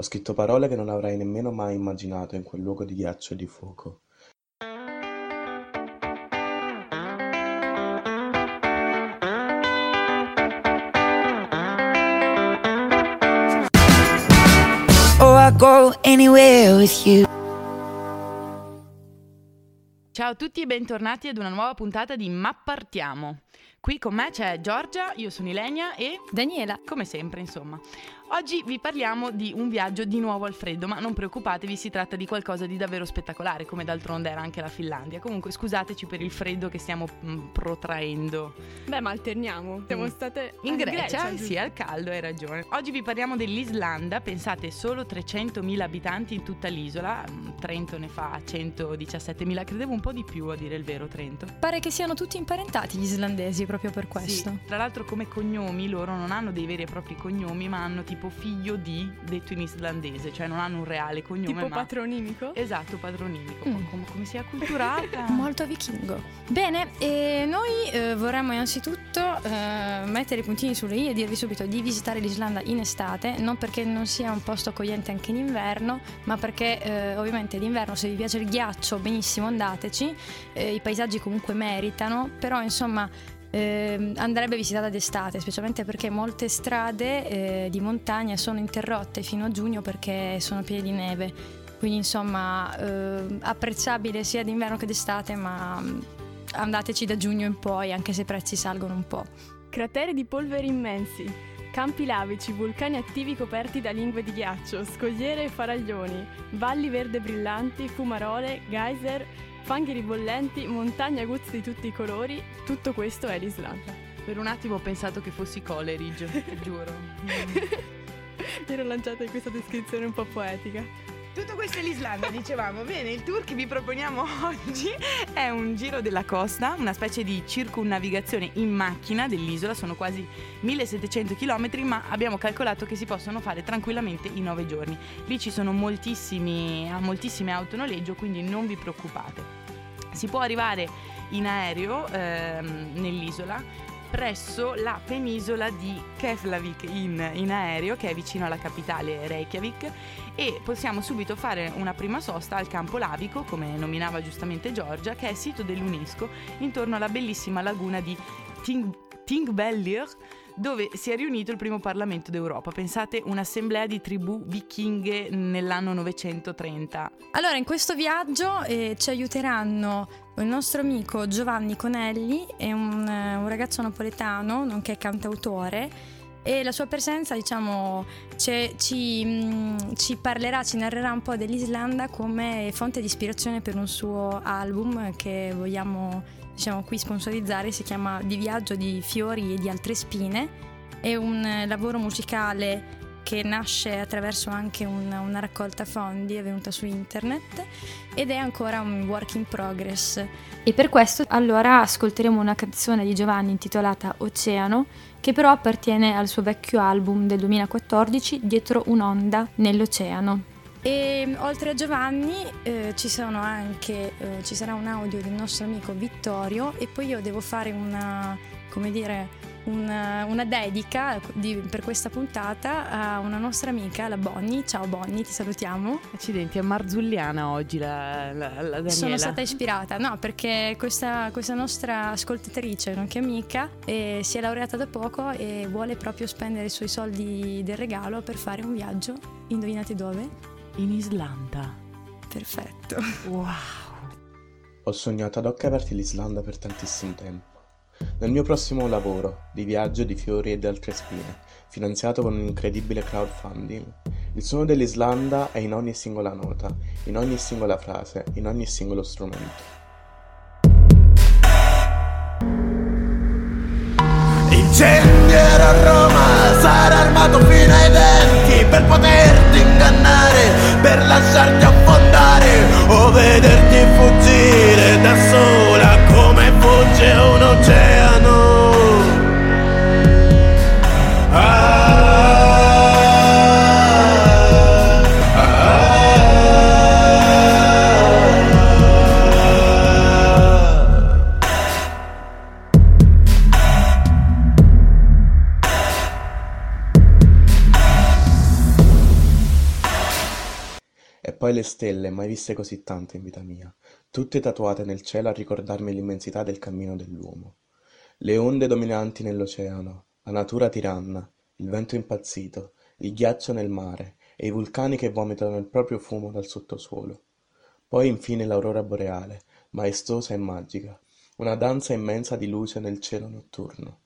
Ho scritto parole che non avrei nemmeno mai immaginato in quel luogo di ghiaccio e di fuoco. Oh, I go anywhere with you. Ciao a tutti e bentornati ad una nuova puntata di Ma Partiamo. Qui con me c'è Giorgia, io sono Ilenia e Daniela. come sempre, insomma. Oggi vi parliamo di un viaggio di nuovo al freddo, ma non preoccupatevi, si tratta di qualcosa di davvero spettacolare, come d'altronde era anche la Finlandia. Comunque scusateci per il freddo che stiamo mm, protraendo. Beh, ma alterniamo. Siamo Mm. state In ah, Grecia, giusto? sì, al caldo, hai ragione. Oggi vi parliamo dell'Islanda, pensate solo 300.000 abitanti in tutta l'isola, Mm, Trento ne fa 117.000, credevo un po' di più a dire il vero Trento. Pare che siano tutti imparentati gli islandesi proprio per questo. Sì, tra l'altro come cognomi loro non hanno dei veri e propri cognomi, ma hanno tipo figlio di detto in islandese, cioè non hanno un reale cognome, Tipo ma patronimico. Esatto, padronimico. Mm. Come, come si è acculturata. Molto vichingo. Bene, e noi eh, vorremmo innanzitutto eh, mettere i puntini sulle i e dirvi subito di visitare l'Islanda in estate, non perché non sia un posto accogliente anche in inverno, ma perché eh, ovviamente d'inverno se vi piace il ghiaccio benissimo andateci, eh, i paesaggi comunque meritano, però insomma eh, andrebbe visitata d'estate, specialmente perché molte strade eh, di montagna sono interrotte fino a giugno perché sono piene di neve. Quindi insomma eh, apprezzabile sia d'inverno che d'estate, ma mm, andateci da giugno in poi, anche se i prezzi salgono un po'. Crateri di polvere immensi, campi lavici, vulcani attivi coperti da lingue di ghiaccio, scogliere e faraglioni, valli verde brillanti, fumarole, geyser, fanghi ribollenti, montagne aguzze di tutti i colori, tutto questo è l'Islanda. Per un attimo ho pensato che fossi Coleridge, giuro. Mi ero lanciata in questa descrizione un po' poetica. Tutto questo è l'Islanda, dicevamo. Bene, il tour che vi proponiamo oggi è un giro della costa, una specie di circunnavigazione in macchina dell'isola, sono quasi 1700 km, ma abbiamo calcolato che si possono fare tranquillamente in 9 giorni. Lì ci sono moltissime auto noleggio, quindi non vi preoccupate. Si può arrivare in aereo ehm, nell'isola presso la penisola di Keflavik in, in aereo, che è vicino alla capitale Reykjavik, e possiamo subito fare una prima sosta al campo lavico, come nominava giustamente Giorgia, che è sito dell'UNESCO intorno alla bellissima laguna di Ting- Thingvellir, dove si è riunito il primo Parlamento d'Europa. Pensate, un'assemblea di tribù vichinghe nell'anno 930. Allora, in questo viaggio eh, ci aiuteranno il nostro amico Giovanni Conelli, è un, eh, un ragazzo napoletano, nonché cantautore. E la sua presenza, diciamo, ci, mm, ci parlerà, ci narrerà un po' dell'Islanda come fonte di ispirazione per un suo album che vogliamo, diciamo, qui sponsorizzare. Si chiama Di viaggio di fiori e di altre spine. È un lavoro musicale che nasce attraverso anche un- una raccolta fondi, è venuta su internet ed è ancora un work in progress. E per questo allora ascolteremo una canzone di Giovanni intitolata Oceano, che però appartiene al suo vecchio album del 2014, Dietro un'onda nell'oceano. E oltre a Giovanni eh, ci, sono anche, eh, ci sarà un audio del nostro amico Vittorio e poi io devo fare una, come dire, una, una dedica di- per questa puntata a una nostra amica, la Bonnie. Ciao Bonnie, ti salutiamo. Accidenti, è marzulliana oggi la, la, la Daniela. Sono stata ispirata, no, perché questa, questa nostra ascoltatrice, nonché amica, eh, si è laureata da poco e vuole proprio spendere i suoi soldi del regalo per fare un viaggio. Indovinate dove? In Islanda. Perfetto. Wow. Ho sognato ad occhi aperti l'Islanda per tantissimo tempo. Nel mio prossimo lavoro, di viaggio di fiori e di altre spine, finanziato con un incredibile crowdfunding, il suono dell'Islanda è in ogni singola nota, in ogni singola frase, in ogni singolo strumento. Incendiere a Roma, sarà armato fino ai denti per poterti ingannare, per lasciarti affondare o vederti fuggire da sola come fugge un oceano. Le stelle, mai viste così tante in vita mia, tutte tatuate nel cielo a ricordarmi l'immensità del cammino dell'uomo. Le onde dominanti nell'oceano, la natura tiranna, il vento impazzito, il ghiaccio nel mare e i vulcani che vomitano il proprio fumo dal sottosuolo. Poi infine l'aurora boreale, maestosa e magica, una danza immensa di luce nel cielo notturno.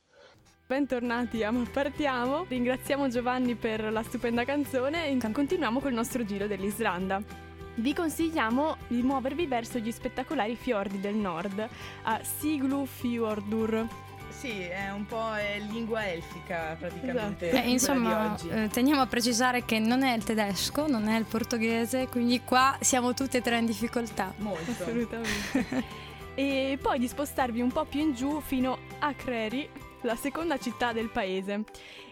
Bentornati a Ma Partiamo, ringraziamo Giovanni per la stupenda canzone e continuiamo col nostro giro dell'Islanda. Vi consigliamo di muovervi verso gli spettacolari fiordi del nord, a Siglufjordur. Sì, è un po' lingua elfica praticamente. Esatto. Eh, insomma, quella di oggi. eh, teniamo a precisare che non è il tedesco, non è il portoghese, quindi qua siamo tutte e tre in difficoltà. Molto. Assolutamente. e poi di spostarvi un po' più in giù fino a Creri, la seconda città del paese.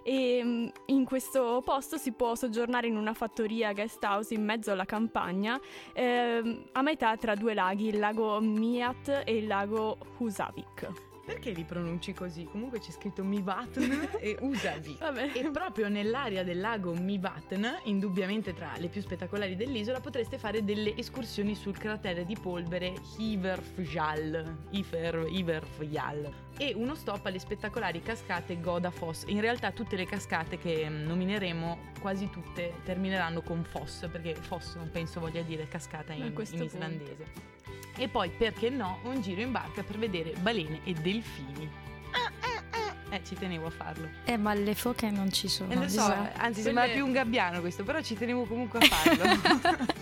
E mm, in questo posto si può soggiornare in una fattoria guest house in mezzo alla campagna, ehm, a metà tra due laghi, il lago Miat e il lago Husavik. Perché li pronunci così? Comunque c'è scritto Mivatn e Usavik. Vabbè. E proprio nell'area del lago Mivatn, indubbiamente tra le più spettacolari dell'isola, potreste fare delle escursioni sul cratere di polvere Hiverfjall, Ifer, Iverfjall e uno stop alle spettacolari cascate Godafoss. In realtà tutte le cascate che mm, nomineremo, quasi tutte, termineranno con Foss, perché Foss non penso voglia dire cascata in, in punto. E poi, perché no, un giro in barca per vedere balene e delfini. Eh, ci tenevo a farlo. Eh, ma le foche non ci sono. E lo so, bisogna- anzi Quelle- sembra più un gabbiano questo, però ci tenevo comunque a farlo.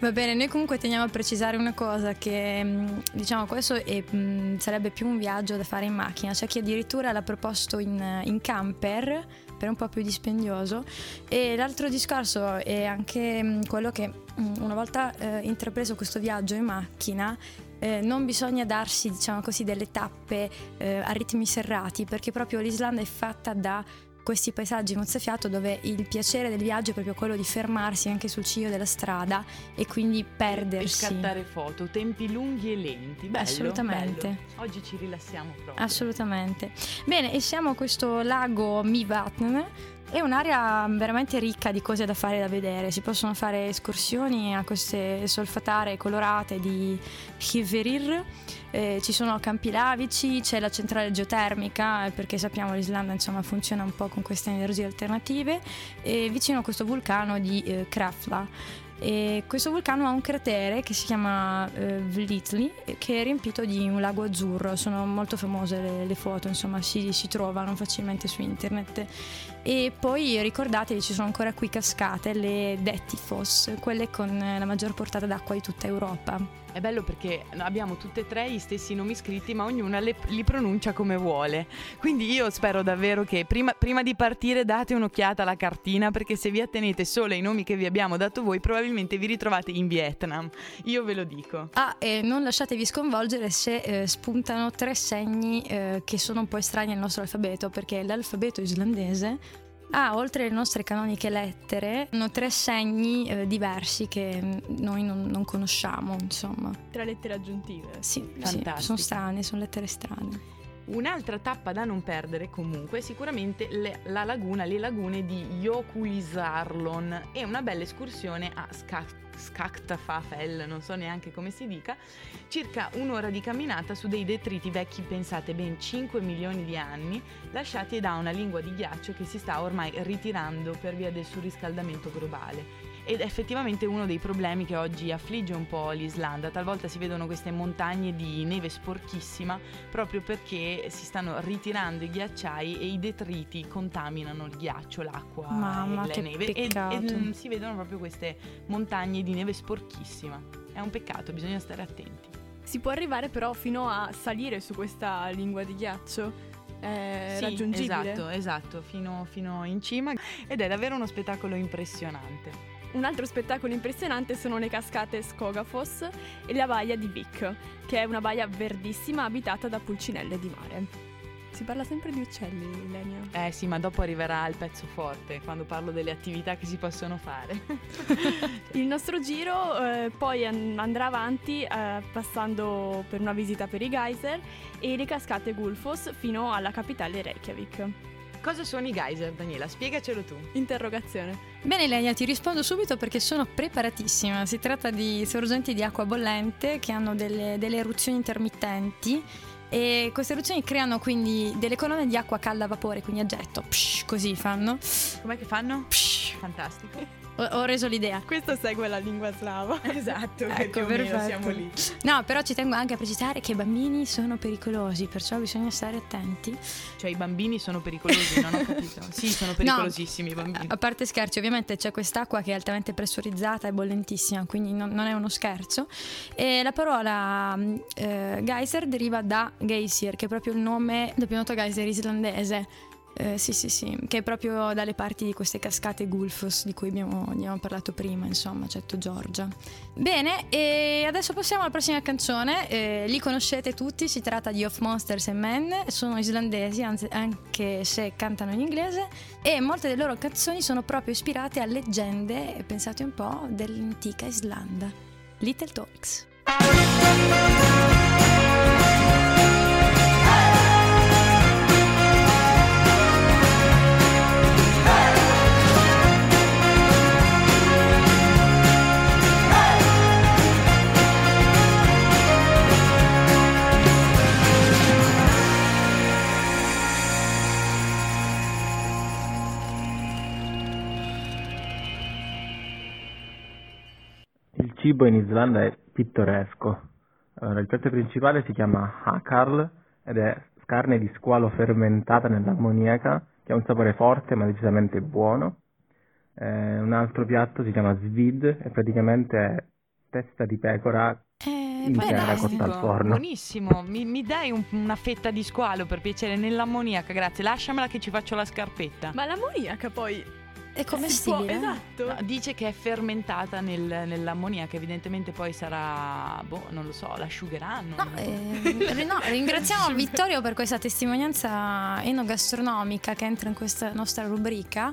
Va bene, noi comunque teniamo a precisare una cosa che mh, diciamo questo è, mh, sarebbe più un viaggio da fare in macchina, c'è chi addirittura l'ha proposto in, in camper per un po' più dispendioso. E l'altro discorso è anche mh, quello che una volta eh, intrapreso questo viaggio in macchina eh, non bisogna darsi diciamo così delle tappe eh, a ritmi serrati perché proprio l'Islanda è fatta da questi paesaggi mozzafiato dove il piacere del viaggio è proprio quello di fermarsi anche sul ciglio della strada e quindi e perdersi. scattare foto, tempi lunghi e lenti. Bello, Assolutamente. bello. Oggi ci rilassiamo proprio. Assolutamente. Bene, e siamo a questo lago Mivatn. È un'area veramente ricca di cose da fare e da vedere. Si possono fare escursioni a queste solfatare colorate di Hiverir. Eh, ci sono campi lavici, c'è la centrale geotermica, eh, perché sappiamo l'Islanda insomma, funziona un po' con queste energie alternative, e vicino a questo vulcano di eh, Krafla. E questo vulcano ha un cratere che si chiama eh, Vlitli, che è riempito di un lago azzurro. Sono molto famose le, le foto, insomma, si, si trovano facilmente su internet. E poi ricordatevi, ci sono ancora qui cascate, le Dettifos, quelle con la maggior portata d'acqua di tutta Europa. È bello perché abbiamo tutte e tre gli stessi nomi scritti, ma ognuna le- li pronuncia come vuole. Quindi io spero davvero che prima, prima di partire date un'occhiata alla cartina, perché se vi attenete solo ai nomi che vi abbiamo dato voi, probabilmente vi ritrovate in Vietnam. Io ve lo dico. Ah, e non lasciatevi sconvolgere se eh, spuntano tre segni eh, che sono un po' estranei al nostro alfabeto, perché l'alfabeto islandese ha, oltre le nostre canoniche lettere, hanno tre segni eh, diversi che mm, noi non, non conosciamo, insomma. Tre lettere aggiuntive. Sì, sì, Fantastico. sono strane, sono lettere strane. Un'altra tappa da non perdere comunque è sicuramente le- la laguna, le lagune di Jokulisarlon e una bella escursione a Skak- Skaktafafel, non so neanche come si dica, circa un'ora di camminata su dei detriti vecchi pensate ben 5 milioni di anni, lasciati da una lingua di ghiaccio che si sta ormai ritirando per via del surriscaldamento globale. Ed è effettivamente uno dei problemi che oggi affligge un po' l'Islanda. Talvolta si vedono queste montagne di neve sporchissima proprio perché si stanno ritirando i ghiacciai e i detriti contaminano il ghiaccio, l'acqua Mamma, e la neve. E-. E, mm, si vedono proprio queste montagne di neve sporchissima. È un peccato, bisogna stare attenti. Si può arrivare però fino a salire su questa lingua di ghiaccio. È Sì, raggiungibile. Esatto, esatto, fino, fino in cima. Ed è davvero uno spettacolo impressionante. Un altro spettacolo impressionante sono le cascate Skogafoss e la baia di Vik, che è una baia verdissima abitata da pulcinelle di mare. Si parla sempre di uccelli, Lenia. Eh sì, ma dopo arriverà il pezzo forte, quando parlo delle attività che si possono fare. Il nostro giro eh, poi an- andrà avanti eh, passando per una visita per i geyser e le cascate Gulfos fino alla capitale Reykjavik. Cosa sono i geyser, Daniela? Spiegacelo tu. Interrogazione. Bene Lenia, ti rispondo subito perché sono preparatissima. Si tratta di sorgenti di acqua bollente che hanno delle, delle eruzioni intermittenti e queste eruzioni creano quindi delle colonne di acqua calda a vapore, quindi a getto. Psh, così fanno. Com'è che fanno? Psh, Fantastico. Ho, ho reso l'idea. Questo segue la lingua slava. Esatto, Ecco, che più o meno perfetto. siamo lì. No, però ci tengo anche a precisare che i bambini sono pericolosi, perciò bisogna stare attenti. Cioè i bambini sono pericolosi, non ho capito. Sì, sono pericolosissimi i bambini. A parte scherzi, ovviamente c'è quest'acqua che è altamente pressurizzata e bollentissima, quindi non, non è uno scherzo. E la parola mm, eh, geyser deriva da geysir, che è proprio il nome del più noto geyser islandese. Eh, sì, sì, sì, che è proprio dalle parti di queste cascate Gulfos di cui abbiamo, abbiamo parlato prima, insomma, certo Giorgia. Bene, e adesso passiamo alla prossima canzone. Eh, li conoscete tutti, si tratta di Of Monsters and Men, sono islandesi, anzi, anche se cantano in inglese, e molte delle loro canzoni sono proprio ispirate a leggende, pensate un po', dell'antica Islanda. Little Talks. Cibo in Islanda è pittoresco. Allora, il piatto principale si chiama hakarl ed è carne di squalo fermentata nell'ammoniaca che ha un sapore forte ma decisamente buono. Eh, un altro piatto si chiama svid e praticamente è testa di pecora Eh, Intera cotta al forno. buonissimo. Mi, mi dai un- una fetta di squalo per piacere nell'ammoniaca, grazie. Lasciamela che ci faccio la scarpetta. Ma l'ammoniaca poi è si può, commestibile. esatto. No, dice che è fermentata nel- nell'ammoniaca, evidentemente poi sarà, boh, non lo so, l'asciugheranno. No, eh, no, ringraziamo Vittorio per questa testimonianza enogastronomica che entra in questa nostra rubrica.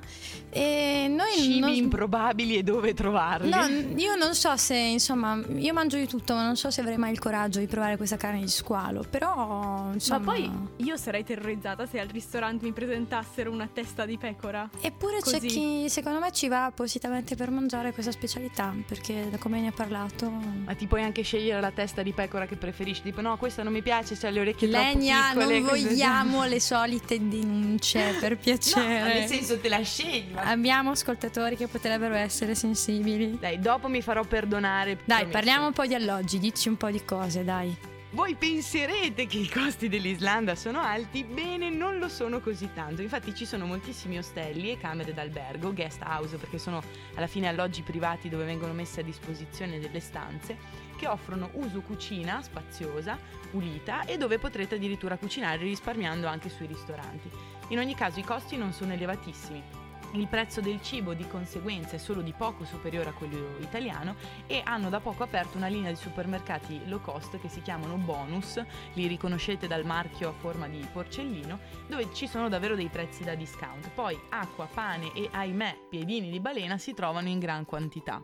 E noi Cibi non- improbabili e dove trovarli. No, io non so se, insomma, io mangio di tutto, ma non so se avrei mai il coraggio di provare questa carne di squalo. Però, insomma. Ma poi io sarei terrorizzata se al ristorante mi presentassero una testa di pecora. Eppure c'è così. Secondo me, ci va appositamente per mangiare questa specialità. Perché, da come ne ha parlato. Ma ti puoi anche scegliere la testa di pecora che preferisci. Tipo, no, questa non mi piace, c'ha le orecchie Legna, troppo piccole. non vogliamo le solite denunce, per No, piacere. nel senso te la scegli. ma- Abbiamo ascoltatori che potrebbero essere sensibili. Dai, dopo mi farò perdonare. Dai, promesso. parliamo un po' di alloggi, dici un po' di cose, dai. Voi penserete che i costi dell'Islanda sono alti? Bene, non lo sono così tanto. Infatti ci sono moltissimi ostelli e camere d'albergo, guest house, perché sono alla fine alloggi privati dove vengono messe a disposizione delle stanze che offrono uso cucina spaziosa, pulita e dove potrete addirittura cucinare risparmiando anche sui ristoranti. In ogni caso i costi non sono elevatissimi. Il prezzo del cibo di conseguenza è solo di poco superiore a quello italiano e hanno da poco aperto una linea di supermercati low cost che si chiamano Bonus, li riconoscete dal marchio a forma di porcellino, dove ci sono davvero dei prezzi da discount. Poi acqua, pane e ahimè piedini di balena si trovano in gran quantità.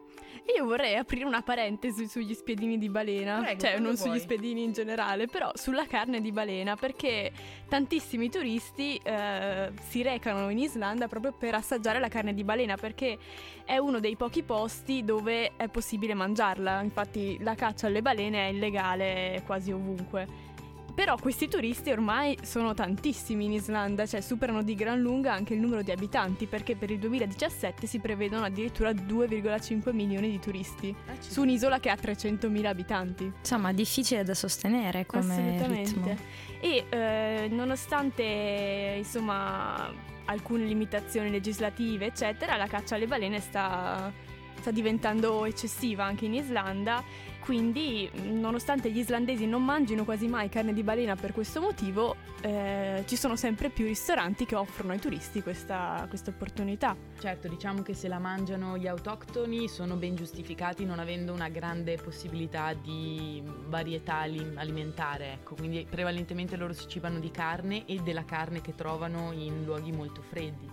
Io vorrei aprire una parentesi sugli spiedini di balena, Prego, cioè non vuoi. sugli spiedini in generale, però sulla carne di balena, perché tantissimi turisti eh, si recano in Islanda proprio per assaggiare la carne di balena, perché è uno dei pochi posti dove è possibile mangiarla, infatti la caccia alle balene è illegale quasi ovunque. Però questi turisti ormai sono tantissimi in Islanda, cioè superano di gran lunga anche il numero di abitanti, perché per il 2017 si prevedono addirittura 2,5 milioni di turisti su un'isola che ha 300.000 abitanti. Insomma, difficile da sostenere come ritmo. Assolutamente. E eh, nonostante insomma alcune limitazioni legislative, eccetera, la caccia alle balene sta, sta diventando eccessiva anche in Islanda. Quindi, nonostante gli islandesi non mangino quasi mai carne di balena per questo motivo, eh, ci sono sempre più ristoranti che offrono ai turisti questa, opportunità. Certo, diciamo che se la mangiano gli autoctoni sono ben giustificati non avendo una grande possibilità di varietà ali- alimentare, ecco, quindi prevalentemente loro si cibano di carne e della carne che trovano in luoghi molto freddi.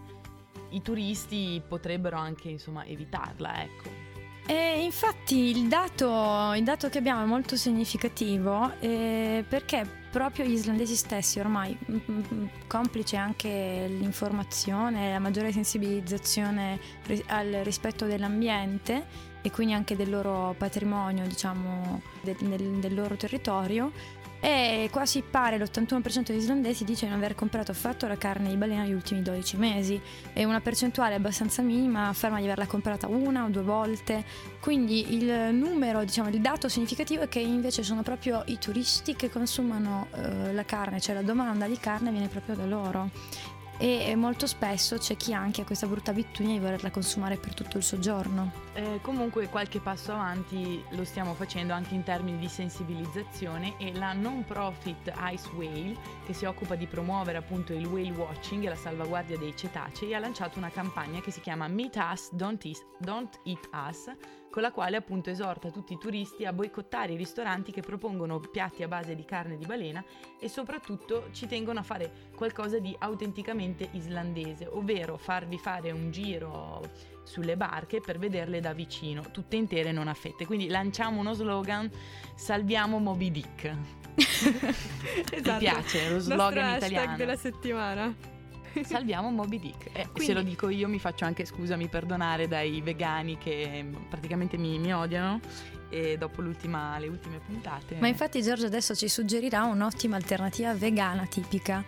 I turisti potrebbero anche, insomma, evitarla, ecco. E infatti il dato, il dato che abbiamo è molto significativo eh, perché proprio gli islandesi stessi ormai, complice anche l'informazione, la maggiore sensibilizzazione al rispetto dell'ambiente e quindi anche del loro patrimonio, diciamo, del, del- del loro territorio. E quasi pare l'81% degli islandesi dice di non aver comprato affatto la carne di balena negli ultimi 12 mesi e una percentuale abbastanza minima afferma di averla comprata una o due volte. Quindi il numero, diciamo, il dato significativo è che invece sono proprio i turisti che consumano eh, la carne, cioè la domanda di carne viene proprio da loro. E molto spesso c'è chi anche ha questa brutta abitudine di volerla consumare per tutto il soggiorno. Eh, comunque qualche passo avanti lo stiamo facendo anche in termini di sensibilizzazione e la non profit Ice Whale, che si occupa di promuovere appunto il whale watching e la salvaguardia dei cetacei, ha lanciato una campagna che si chiama Meet Us, Don't Eat, Don't Eat Us, con la quale appunto esorta tutti i turisti a boicottare i ristoranti che propongono piatti a base di carne di balena e soprattutto ci tengono a fare qualcosa di autenticamente islandese, ovvero farvi fare un giro sulle barche per vederle da vicino, tutte intere e non a fette. Quindi lanciamo uno slogan, salviamo Moby Dick. esatto. Mi piace lo slogan italiano. della settimana. Salviamo Moby Dick. Eh, Quindi- Se lo dico io mi faccio anche, scusami, perdonare dai vegani che mm, praticamente mi, mi odiano e dopo le ultime puntate. Ma infatti Giorgio adesso ci suggerirà un'ottima alternativa vegana tipica.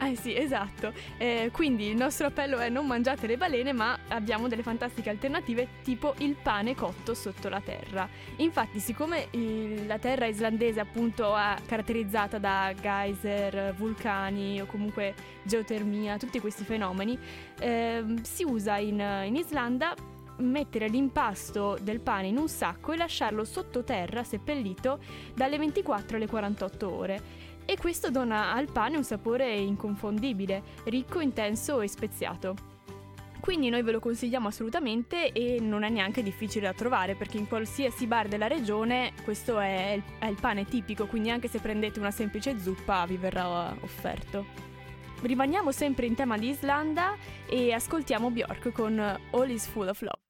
Eh sì, esatto. Eh, quindi il nostro appello è non mangiate le balene, ma abbiamo delle fantastiche alternative tipo il pane cotto sotto la terra. Infatti, siccome il- la terra islandese appunto è caratterizzata da geyser, vulcani o comunque geotermia, tutti questi fenomeni, ehm, si usa in, in Islanda mettere l'impasto del pane in un sacco e lasciarlo sottoterra seppellito dalle 24 alle 48 ore e questo dona al pane un sapore inconfondibile, ricco, intenso e speziato. Quindi noi ve lo consigliamo assolutamente e non è neanche difficile da trovare perché in qualsiasi bar della regione questo è il, è il pane tipico, quindi anche se prendete una semplice zuppa vi verrà offerto. Rimaniamo sempre in tema di Islanda e ascoltiamo Bjork con All is Full of Love.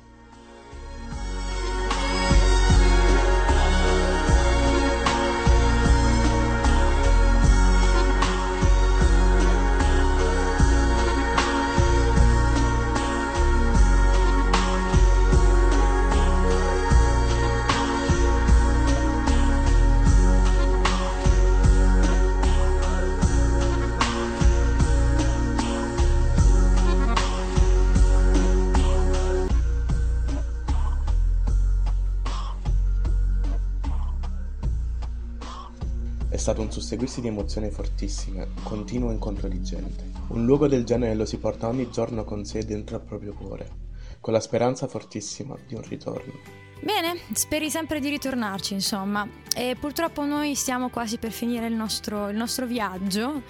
Stato un susseguirsi di emozioni fortissime, continuo incontro di gente. Un luogo del genere lo si porta ogni giorno con sé dentro al proprio cuore, con la speranza fortissima di un ritorno. Bene, speri sempre di ritornarci, insomma. E purtroppo noi stiamo quasi per finire il nostro, il nostro viaggio.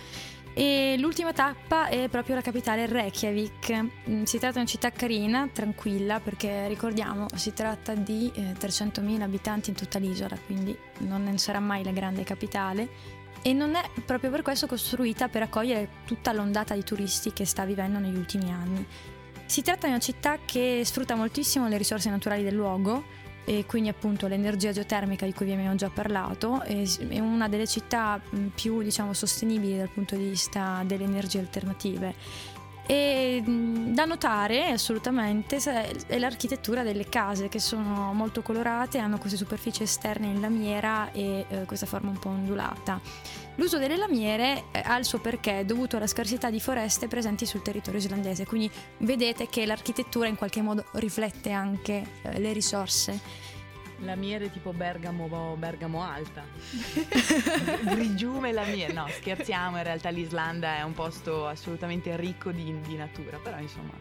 E l'ultima tappa è proprio la capitale Reykjavik. Mm, Si tratta di una città carina, tranquilla, perché ricordiamo si tratta di eh, 300.000 abitanti in tutta l'isola, quindi non sarà mai la grande capitale. E non è proprio per questo costruita per accogliere tutta l'ondata di turisti che sta vivendo negli ultimi anni. Si tratta di una città che sfrutta moltissimo le risorse naturali del luogo e quindi appunto l'energia geotermica di cui vi abbiamo già parlato è una delle città più diciamo sostenibili dal punto di vista delle energie alternative. E mh, da notare assolutamente è l'architettura delle case che sono molto colorate, hanno queste superfici esterne in lamiera e eh, questa forma un po' ondulata. L'uso delle lamiere eh, ha il suo perché dovuto alla scarsità di foreste presenti sul territorio islandese, quindi vedete che l'architettura in qualche modo riflette anche eh, le risorse. Lamiere tipo Bergamo, Bergamo Alta. Grigiume lamiere. No, scherziamo, in realtà l'Islanda è un posto assolutamente ricco di, di natura, però insomma...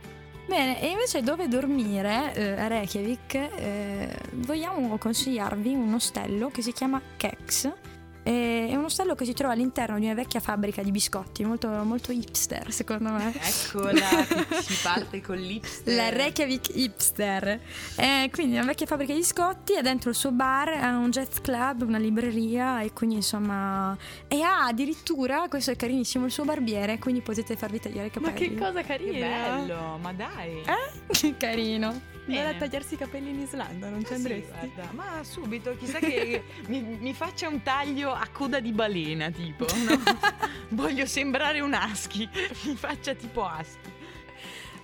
Bene, e invece dove dormire eh, a Reykjavik eh, vogliamo consigliarvi un ostello che si chiama Kex. È un ostello che si trova all'interno di una vecchia fabbrica di biscotti, molto, molto hipster secondo me. Eccola, che si parte con l'ipster. La Reykjavik Hipster. Eh, quindi una vecchia fabbrica di biscotti e dentro il suo bar ha un jazz club, una libreria e quindi insomma... E ha addirittura, questo è carinissimo, il suo barbiere, quindi potete farvi tagliare i Ma capelli. che cosa Che carina! bello, ma dai. Eh? Che carino. Andare a Bene. tagliarsi i capelli in Islanda, non ci Eh sì, andresti? guarda, ma subito, chissà che mi, mi faccia un taglio a coda di balena, tipo. no? Voglio sembrare un husky, mi faccia tipo husky.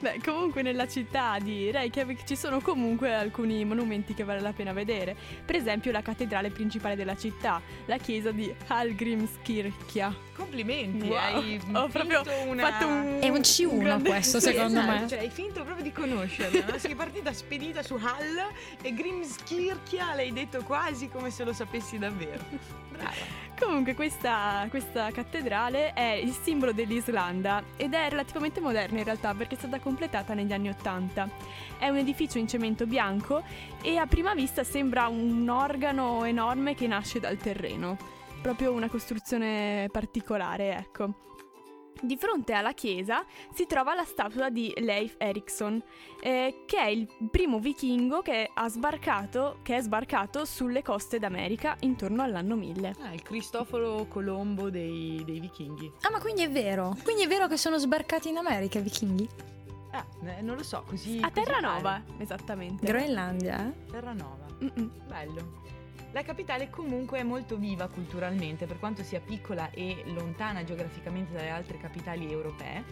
Beh, comunque nella città di Reykjavik ci sono comunque alcuni monumenti che vale la pena vedere. Per esempio la cattedrale principale della città, la chiesa di Hallgrímskirkja. Complimenti, Wow. hai Ho proprio una... fatto un... È un C1 grande- questo, Sì, secondo esatto, me. Cioè, hai finto proprio di conoscerla, no? Sei partita spedita su Hall e Grimskirkia l'hai detto quasi come se lo sapessi davvero. Brava. Comunque questa, questa cattedrale è il simbolo dell'Islanda ed è relativamente moderna in realtà perché è stata completata negli anni Ottanta. È un edificio in cemento bianco e a prima vista sembra un organo enorme che nasce dal terreno. Proprio una costruzione particolare, ecco. Di fronte alla chiesa si trova la statua di Leif Erikson, eh, che è il primo vichingo che, ha sbarcato, che è sbarcato sulle coste d'America intorno all'anno 1000. Ah, il Cristoforo Colombo dei, dei vichinghi. Ah, ma quindi è vero? Quindi è vero che sono sbarcati in America i vichinghi? Ah, eh, non lo so, così... A Terranova, esattamente. Groenlandia, eh? Terranova. Mm-mm. Bello. La capitale comunque è molto viva culturalmente, per quanto sia piccola e lontana geograficamente dalle altre capitali europee.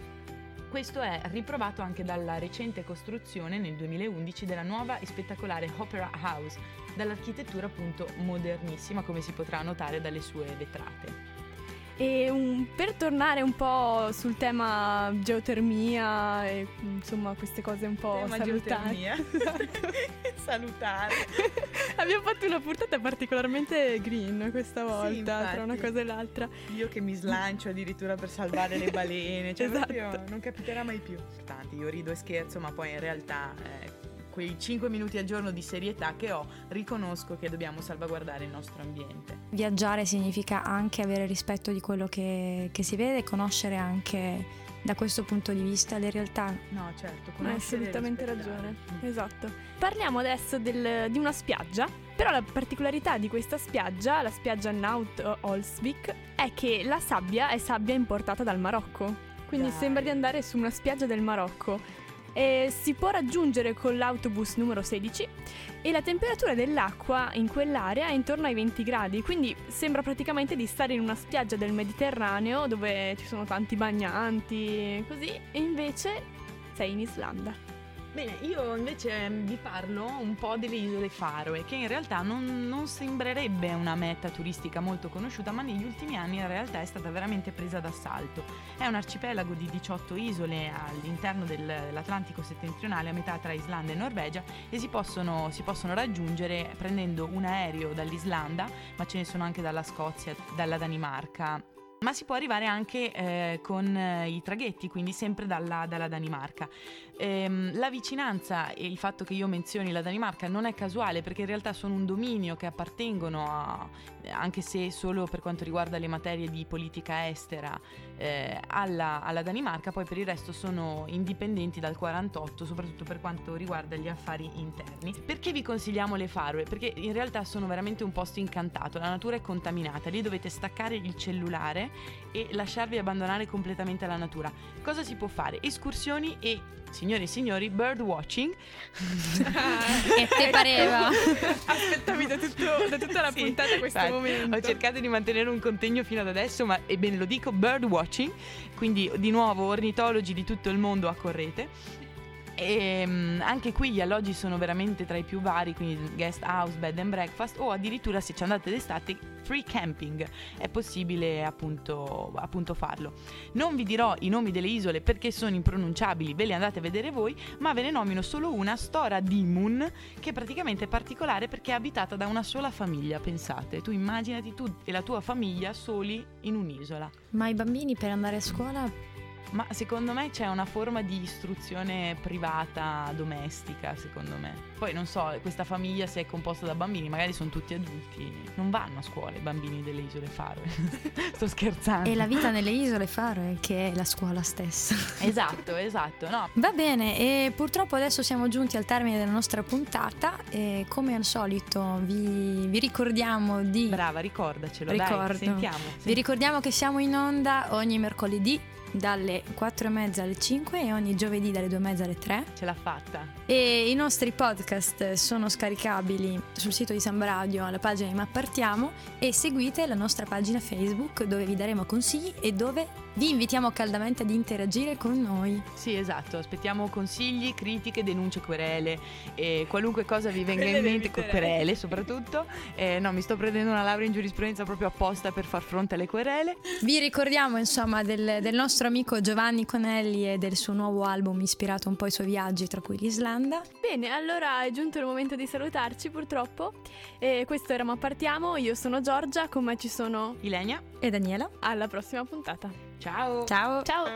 Questo è riprovato anche dalla recente costruzione nel 2011 della nuova e spettacolare Opera House, dall'architettura appunto modernissima come si potrà notare dalle sue vetrate. E un- per tornare un po' sul tema geotermia e insomma queste cose un po' Tema salutari. geotermia. Salutare. Abbiamo fatto una puntata particolarmente green questa volta, tra una cosa e l'altra. Io che mi slancio addirittura per salvare le balene, cioè Esatto. proprio non capiterà mai più. Tanti, io rido e scherzo, ma poi in realtà eh, quei 5 minuti al giorno di serietà che ho, riconosco che dobbiamo salvaguardare il nostro ambiente. Viaggiare significa anche avere rispetto di quello che, che si vede e conoscere anche da questo punto di vista le realtà. No, certo, Hai conoscere assolutamente ragione. Mm. Esatto. Parliamo adesso del- di una spiaggia. Però la particolarità di questa spiaggia, la spiaggia Naut Olsvik, è che la sabbia è sabbia importata dal Marocco. Quindi Dai. sembra di andare su una spiaggia del Marocco. E si può raggiungere con l'autobus numero 16 e la temperatura dell'acqua in quell'area è intorno ai 20 gradi, quindi sembra praticamente di stare in una spiaggia del Mediterraneo dove ci sono tanti bagnanti, così, e invece sei in Islanda. Bene, io invece mm, vi parlo un po' delle isole Faroe, che in realtà non, non sembrerebbe una meta turistica molto conosciuta, ma negli ultimi anni in realtà è stata veramente presa d'assalto. È un arcipelago di 18 isole all'interno del- dell'Atlantico settentrionale, a metà tra Islanda e Norvegia, e si possono, si possono raggiungere prendendo un aereo dall'Islanda, ma ce ne sono anche dalla Scozia, dalla Danimarca. Ma si può arrivare anche eh, con eh, i traghetti, quindi sempre dalla, dalla Danimarca. Ehm, la vicinanza e il fatto che io menzioni la Danimarca non è casuale perché in realtà sono un dominio che appartengono a, anche se solo per quanto riguarda le materie di politica estera, eh, alla, alla Danimarca, poi per il resto sono indipendenti dal 48, soprattutto per quanto riguarda gli affari interni. Perché vi consigliamo le Faroe? Perché in realtà sono veramente un posto incantato, la natura è contaminata, lì dovete staccare il cellulare e lasciarvi abbandonare completamente alla natura. Cosa si può fare? Escursioni e, signore e signori, bird watching. E te pareva? Aspettavi da, tutto- da tutta la Sì, puntata questo infatti, momento. Ho cercato di mantenere un contegno fino ad adesso, ma ebbene lo dico, bird watching, quindi di nuovo ornitologi di tutto il mondo accorrete. E mm, anche qui gli alloggi sono veramente tra i più vari, quindi guest house, bed and breakfast o addirittura se ci andate d'estate free camping, è possibile appunto, appunto farlo. Non vi dirò i nomi delle isole perché sono impronunciabili, ve le andate a vedere voi, ma ve ne nomino solo una, Stora Dimun, che praticamente è particolare perché è abitata da una sola famiglia, pensate. Tu immaginati tu e la tua famiglia soli in un'isola. Ma i bambini per andare a scuola Ma secondo me c'è una forma di istruzione privata, domestica, secondo me. Poi non so, questa famiglia se è composta da bambini, magari sono tutti adulti. Non vanno a scuola i bambini delle isole Faroe. Sto scherzando. e la vita nelle isole Faroe che è la scuola stessa. Esatto, esatto. No, Va bene, e purtroppo adesso siamo giunti al termine della nostra puntata e come al solito vi, vi ricordiamo di... brava, ricordacelo. Ricordo. Dai, sentiamo. Vi ricordiamo che siamo in onda ogni mercoledì dalle 4 e mezza alle 5 e ogni giovedì dalle 2 e mezza alle 3. Ce l'ha fatta. E i nostri podcast sono scaricabili sul sito di Samba Radio, alla pagina di Mappartiamo e seguite la nostra pagina Facebook dove vi daremo consigli e dove vi invitiamo caldamente ad interagire con noi. Sì, esatto, aspettiamo consigli, critiche, denunce, querele e qualunque cosa vi venga in mente, querele soprattutto. Eh, no, mi sto prendendo una laurea in giurisprudenza proprio apposta per far fronte alle querele. Vi ricordiamo insomma del, del nostro amico Giovanni Conelli e del suo nuovo album ispirato un po' ai suoi viaggi, tra cui l'Islanda. Bene, allora è giunto il momento di salutarci purtroppo. E questo era Ma Partiamo, io sono Giorgia, con me ci sono Ilenia e Daniela. Alla prossima puntata. Ciao. Ciao. Ciao.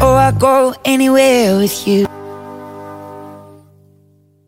Oh, I go anywhere with you.